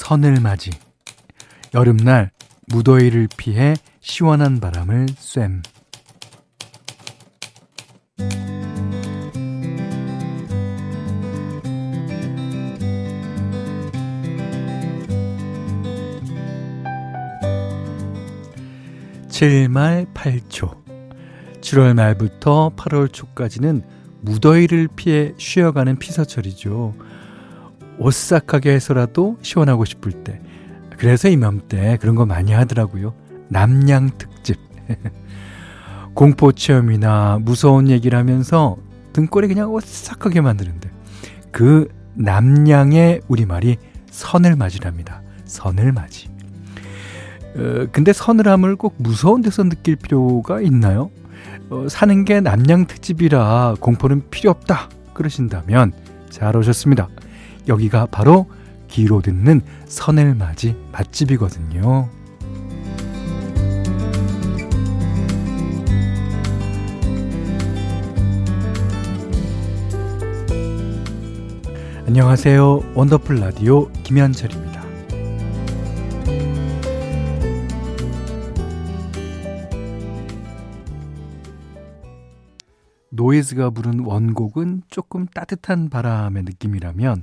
선을 맞이 여름날 무더위를 피해 시원한 바람을 쐰 칠말 8초 7월 말부터 8월 초까지는 무더위를 피해 쉬어가는 피서철이죠. 오싹하게 해서라도 시원하고 싶을 때. 그래서 이맘때 그런 거 많이 하더라고요. 남양 특집. 공포 체험이나 무서운 얘기를 하면서 등골이 그냥 오싹하게 만드는데 그 남양의 우리말이 선을 맞이랍니다. 선을 맞이. 어, 근데 서늘함을 꼭 무서운 데서 느낄 필요가 있나요? 어, 사는 게 남양 특집이라 공포는 필요 없다 그러신다면 잘 오셨습니다. 여기가 바로 귀로 듣는 선을맞이 맛집이거든요. 안녕하세요. 원더풀 라디오 김현철입니다. 노이즈가 부른 원곡은 조금 따뜻한 바람의 느낌이라면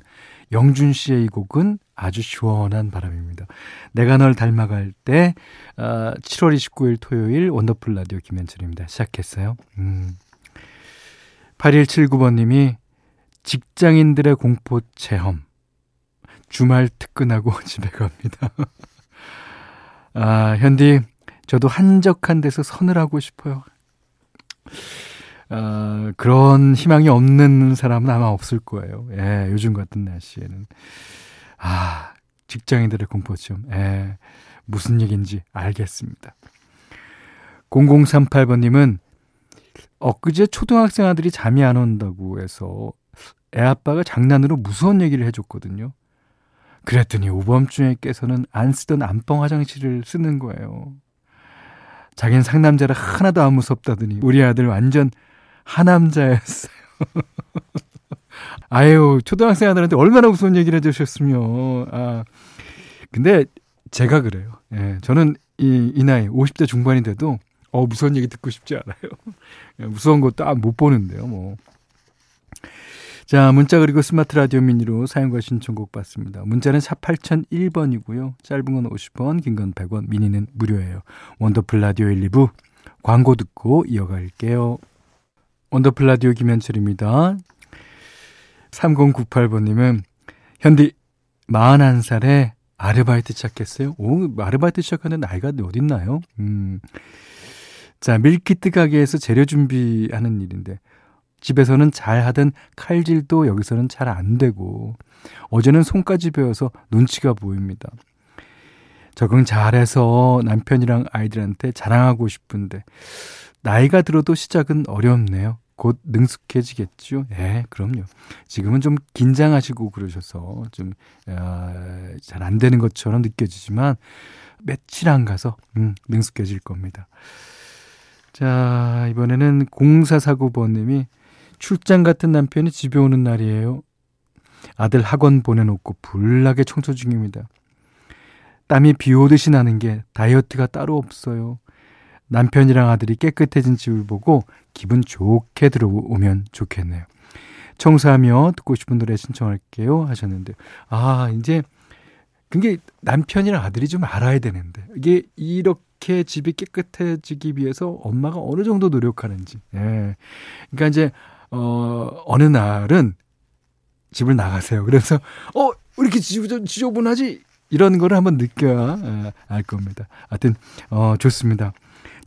영준 씨의 이 곡은 아주 시원한 바람입니다. 내가 널 닮아갈 때 어, 7월 29일 토요일 원더풀 라디오 김현철입니다. 시작했어요. 음. 8179번님이 직장인들의 공포 체험 주말 특근하고 집에 갑니다. 아 현디 저도 한적한 데서 선을 하고 싶어요. 어, 그런 희망이 없는 사람은 아마 없을 거예요. 예, 요즘 같은 날씨에는. 아, 직장인들의 공포증. 예, 무슨 얘기인지 알겠습니다. 0038번님은 엊그제 초등학생 아들이 잠이 안 온다고 해서 애 아빠가 장난으로 무서운 얘기를 해줬거든요. 그랬더니 오밤중에 깨서는 안 쓰던 안방 화장실을 쓰는 거예요. 자긴 상남자라 하나도 안 무섭다더니 우리 아들 완전 하남자였어요. 아유, 초등학생 아들한테 얼마나 무서운 얘기를 해주셨으면. 아, 근데 제가 그래요. 예, 저는 이, 이 나이, 50대 중반이 돼도, 어, 무서운 얘기 듣고 싶지 않아요. 예, 무서운 것도 아, 못 보는데요, 뭐. 자, 문자 그리고 스마트 라디오 미니로 사연과 신청곡 받습니다. 문자는 샵 8001번이고요. 짧은 건 50원, 긴 건 100원, 미니는 무료예요. 원더풀 라디오 1, 2부 광고 듣고 이어갈게요. 원더풀 라디오 김현철입니다. 3098번님은 현디 41살에 아르바이트 시작했어요. 오, 아르바이트 시작하는 나이가 어딨나요? 음. 자, 밀키트 가게에서 재료 준비하는 일인데 집에서는 잘 하던 칼질도 여기서는 잘 안 되고 어제는 손까지 베어서 눈치가 보입니다. 적응 잘해서 남편이랑 아이들한테 자랑하고 싶은데 나이가 들어도 시작은 어렵네요. 곧 능숙해지겠죠? 예, 그럼요. 지금은 좀 긴장하시고 그러셔서 좀, 아, 잘안 되는 것처럼 느껴지지만, 며칠 안 가서, 음, 능숙해질 겁니다. 자, 이번에는 0449번님이 출장 같은 남편이 집에 오는 날이에요. 아들 학원 보내놓고 불나게 청소 중입니다. 땀이 비 오듯이 나는 게 다이어트가 따로 없어요. 남편이랑 아들이 깨끗해진 집을 보고 기분 좋게 들어오면 좋겠네요. 청소하며 듣고 싶은 노래 신청할게요 하셨는데 아 이제 그게 남편이랑 아들이 좀 알아야 되는데 이게 이렇게 집이 깨끗해지기 위해서 엄마가 어느 정도 노력하는지 예. 그러니까 이제 어 어느 날은 집을 나가세요. 그래서 어 이렇게 지저, 지저분하지 이런 거를 한번 느껴야 예, 알 겁니다. 하여튼 어 좋습니다.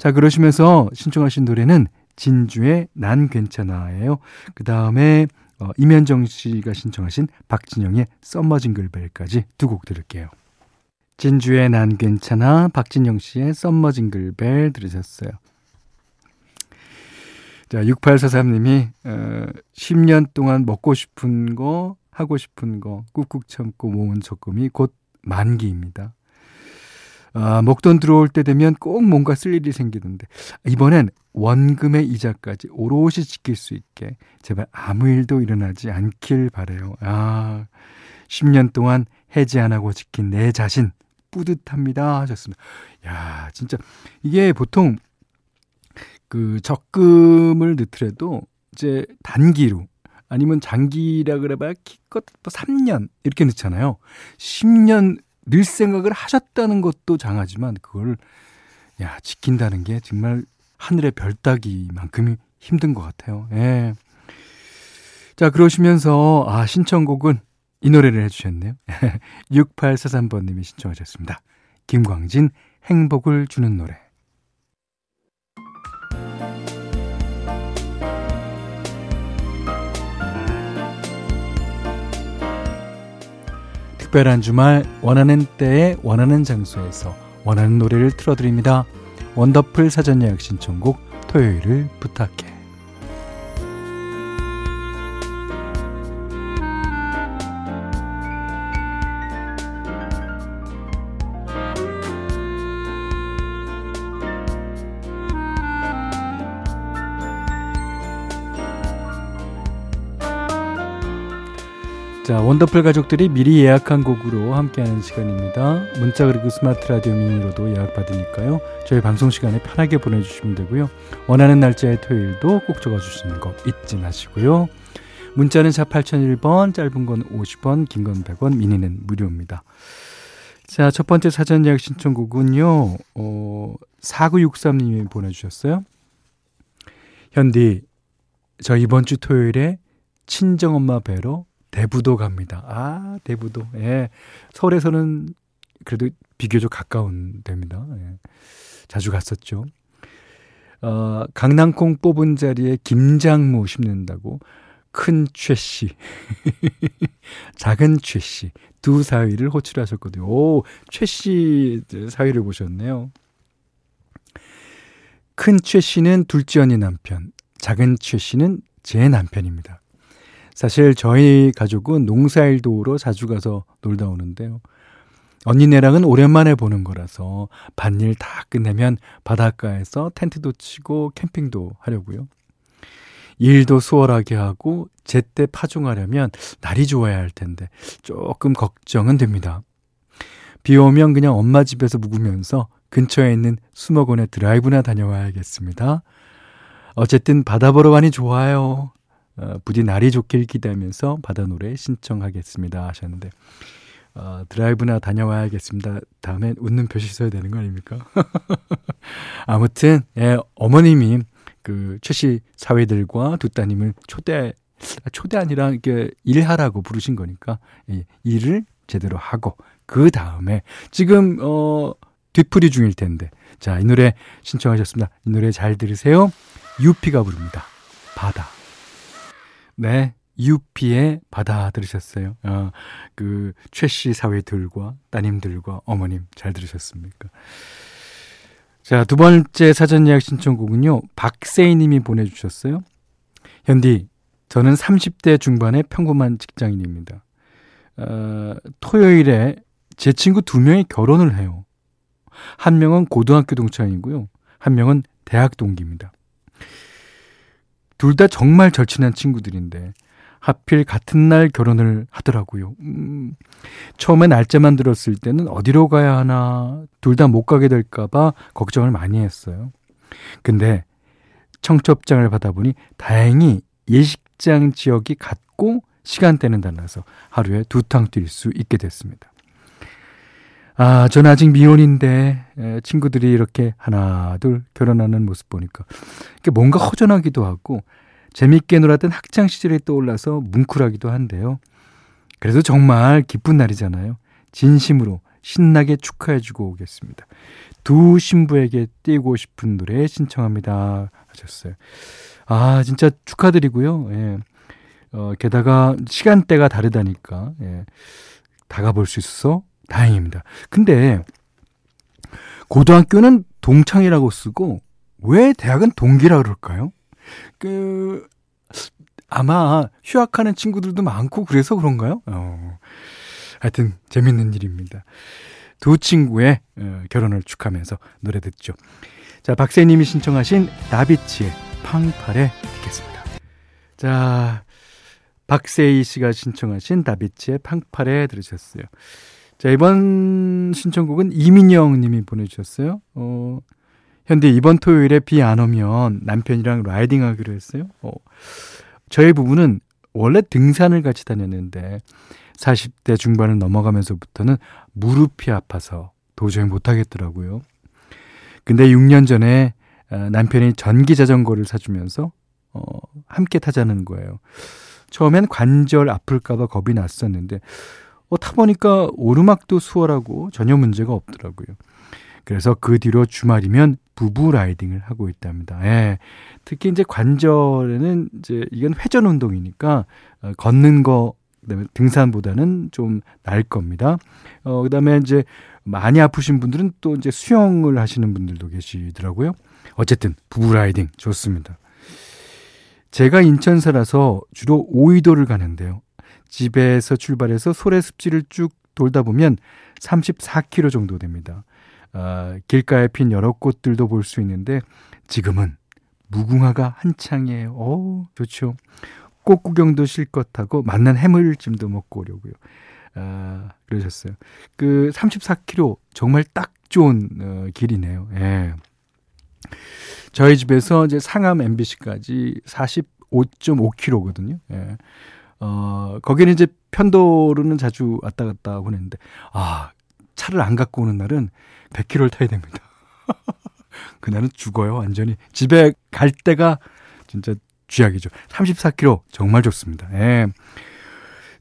자, 그러시면서 신청하신 노래는 진주의 난 괜찮아예요. 그 다음에 어, 이면정 씨가 신청하신 박진영의 Summer Jingle Bell까지 두 곡 들을게요. 진주의 난 괜찮아, 박진영 씨의 Summer Jingle Bell 들으셨어요. 자, 6843님이 어, 10년 동안 먹고 싶은 거, 하고 싶은 거 꾹꾹 참고 모은 적금이 곧 만기입니다. 아, 목돈 들어올 때 되면 꼭 뭔가 쓸 일이 생기는데 이번엔 원금의 이자까지 오롯이 지킬 수 있게 제발 아무 일도 일어나지 않길 바래요. 아, 10년 동안 해지 안 하고 지킨 내 자신 뿌듯합니다 하셨습니다. 야, 진짜 이게 보통 그 적금을 넣더라도 이제 단기로 아니면 장기라 그래봐야 뭐 3년 이렇게 넣잖아요. 10년 늘 생각을 하셨다는 것도 장하지만 그걸 야 지킨다는 게 정말 하늘의 별 따기만큼이 힘든 것 같아요. 예. 자 그러시면서 아 신청곡은 이 노래를 해주셨네요. 6843번님이 신청하셨습니다. 김광진 행복을 주는 노래. 특별한 주말 원하는 때에 원하는 장소에서 원하는 노래를 틀어드립니다. 원더풀 사전 예약 신청곡 토요일을 부탁해. 자, 원더풀 가족들이 미리 예약한 곡으로 함께하는 시간입니다. 문자 그리고 스마트 라디오 미니로도 예약 받으니까요. 저희 방송 시간에 편하게 보내주시면 되고요. 원하는 날짜의 토요일도 꼭 적어주시는 거 잊지 마시고요. 문자는 4 8001번, 짧은 건 50원, 긴 건 100원, 미니는 무료입니다. 자, 첫 번째 사전 예약 신청곡은요, 어, 4963님이 보내주셨어요. 현디, 저 이번 주 토요일에 친정엄마 뵈러 대부도 갑니다. 아, 대부도. 예. 서울에서는 그래도 비교적 가까운 데입니다. 예. 자주 갔었죠. 어, 강낭콩 뽑은 자리에 김장무 심는다고 큰 최씨, 작은 최씨 두 사위를 호출하셨거든요. 오, 최씨 사위를 보셨네요. 큰 최씨는 둘째 언니 남편, 작은 최씨는 제 남편입니다. 사실 저희 가족은 농사일 도우러 자주 가서 놀다 오는데요. 언니네랑은 오랜만에 보는 거라서 밭일 다 끝내면 바닷가에서 텐트도 치고 캠핑도 하려고요. 일도 수월하게 하고 제때 파종하려면 날이 좋아야 할 텐데 조금 걱정은 됩니다. 비 오면 그냥 엄마 집에서 묵으면서 근처에 있는 수목원에 드라이브나 다녀와야겠습니다. 어쨌든 바다 보러 가니 좋아요. 어, 부디 날이 좋길 기대하면서 바다 노래 신청하겠습니다 하셨는데 어, 드라이브나 다녀와야겠습니다. 다음엔 웃는 표시 써야 되는 거 아닙니까? 아무튼 예, 어머님이 그 최씨 사회들과 두 따님을 초대 초대 아니라 이게 일하라고 부르신 거니까 예, 일을 제대로 하고 그 다음에 지금 어 뒤풀이 중일 텐데 자 이 노래 신청하셨습니다. 이 노래 잘 들으세요. 유피가 부릅니다. 바다. 네. 유피의 바다 들으셨어요. 어, 그, 최씨 사회들과 따님들과 어머님 잘 들으셨습니까? 자, 두 번째 사전 예약 신청곡은요, 박세희 님이 보내주셨어요. 현디, 저는 30대 중반의 평범한 직장인입니다. 어, 토요일에 제 친구 두 명이 결혼을 해요. 한 명은 고등학교 동창이고요. 한 명은 대학 동기입니다. 둘 다 정말 절친한 친구들인데 하필 같은 날 결혼을 하더라고요. 음, 처음에 날짜만 들었을 때는 어디로 가야 하나 둘 다 못 가게 될까봐 걱정을 많이 했어요. 근데 청첩장을 받아보니 다행히 예식장 지역이 같고 시간대는 달라서 하루에 두 탕 뛸 수 있게 됐습니다. 아, 전 아직 미혼인데 친구들이 이렇게 하나 둘 결혼하는 모습 보니까 뭔가 허전하기도 하고 재밌게 놀았던 학창 시절이 떠올라서 뭉클하기도 한데요. 그래도 정말 기쁜 날이잖아요. 진심으로 신나게 축하해주고 오겠습니다. 두 신부에게 띄고 싶은 노래 신청합니다. 하셨어요. 아, 진짜 축하드리고요. 예. 어, 게다가 시간대가 다르다니까, 예. 다가볼 수 있어서 다행입니다. 근데 고등학교는 동창이라고 쓰고 왜 대학은 동기라 그럴까요? 그 아마 휴학하는 친구들도 많고 그래서 그런가요? 어. 하여튼 재밌는 일입니다. 두 친구의 어, 결혼을 축하하면서 노래 듣죠. 자, 박세님이 신청하신 나비치의 팡팔에 듣겠습니다. 자, 박세희 씨가 신청하신 다비치의 팡파레 들으셨어요. 자, 이번 신청곡은 이민영 님이 보내주셨어요. 어, 현대 이번 토요일에 비 안 오면 남편이랑 라이딩 하기로 했어요. 어, 저희 부부는 원래 등산을 같이 다녔는데 40대 중반을 넘어가면서부터는 무릎이 아파서 도저히 못하겠더라고요. 근데 6년 전에 어, 남편이 전기 자전거를 사주면서 어, 함께 타자는 거예요. 처음엔 관절 아플까봐 겁이 났었는데 어, 타보니까 오르막도 수월하고 전혀 문제가 없더라고요. 그래서 그 뒤로 주말이면 부부 라이딩을 하고 있답니다. 예. 특히 이제 관절에는 이제 이건 회전 운동이니까 어, 걷는 거 그다음에 등산보다는 좀 나을 겁니다. 어 그다음에 이제 많이 아프신 분들은 또 이제 수영을 하시는 분들도 계시더라고요. 어쨌든 부부 라이딩 좋습니다. 제가 인천 살아서 주로 오이도를 가는데요. 집에서 출발해서 소래 습지를 쭉 돌다 보면 34km 정도 됩니다. 어, 길가에 핀 여러 꽃들도 볼 수 있는데 지금은 무궁화가 한창이에요. 오, 좋죠. 꽃 구경도 실컷 하고 만난 해물찜도 먹고 오려고요. 아, 그러셨어요. 그 34km 정말 딱 좋은 어, 길이네요. 예. 저희 집에서 이제 상암 MBC까지 45.5km거든요. 예. 어, 거기는 이제 편도로는 자주 왔다 갔다 하는데, 아, 차를 안 갖고 오는 날은 100km를 타야 됩니다. 그날은 죽어요, 완전히. 집에 갈 때가 진짜 쥐약이죠. 34km 정말 좋습니다. 예.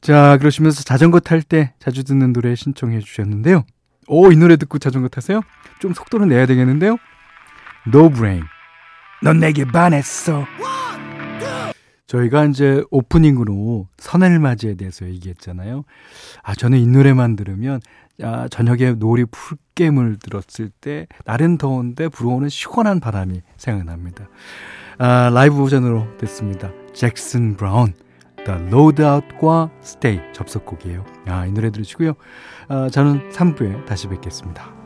자, 그러시면서 자전거 탈 때 자주 듣는 노래 신청해 주셨는데요. 오, 이 노래 듣고 자전거 타세요? 좀 속도는 내야 되겠는데요? No Brain. 넌 내게 반했어. 저희가 이제 오프닝으로 선을 맞이에 대해서 얘기했잖아요. 아, 저는 이 노래만 들으면 아, 저녁에 놀이 풀게임을 들었을 때 날은 더운데 불어오는 시원한 바람이 생각납니다. 아, 라이브 버전으로 됐습니다. 잭슨 브라운, The Loadout과 Stay 접속곡이에요. 아, 이 노래 들으시고요. 아, 저는 3부에 다시 뵙겠습니다.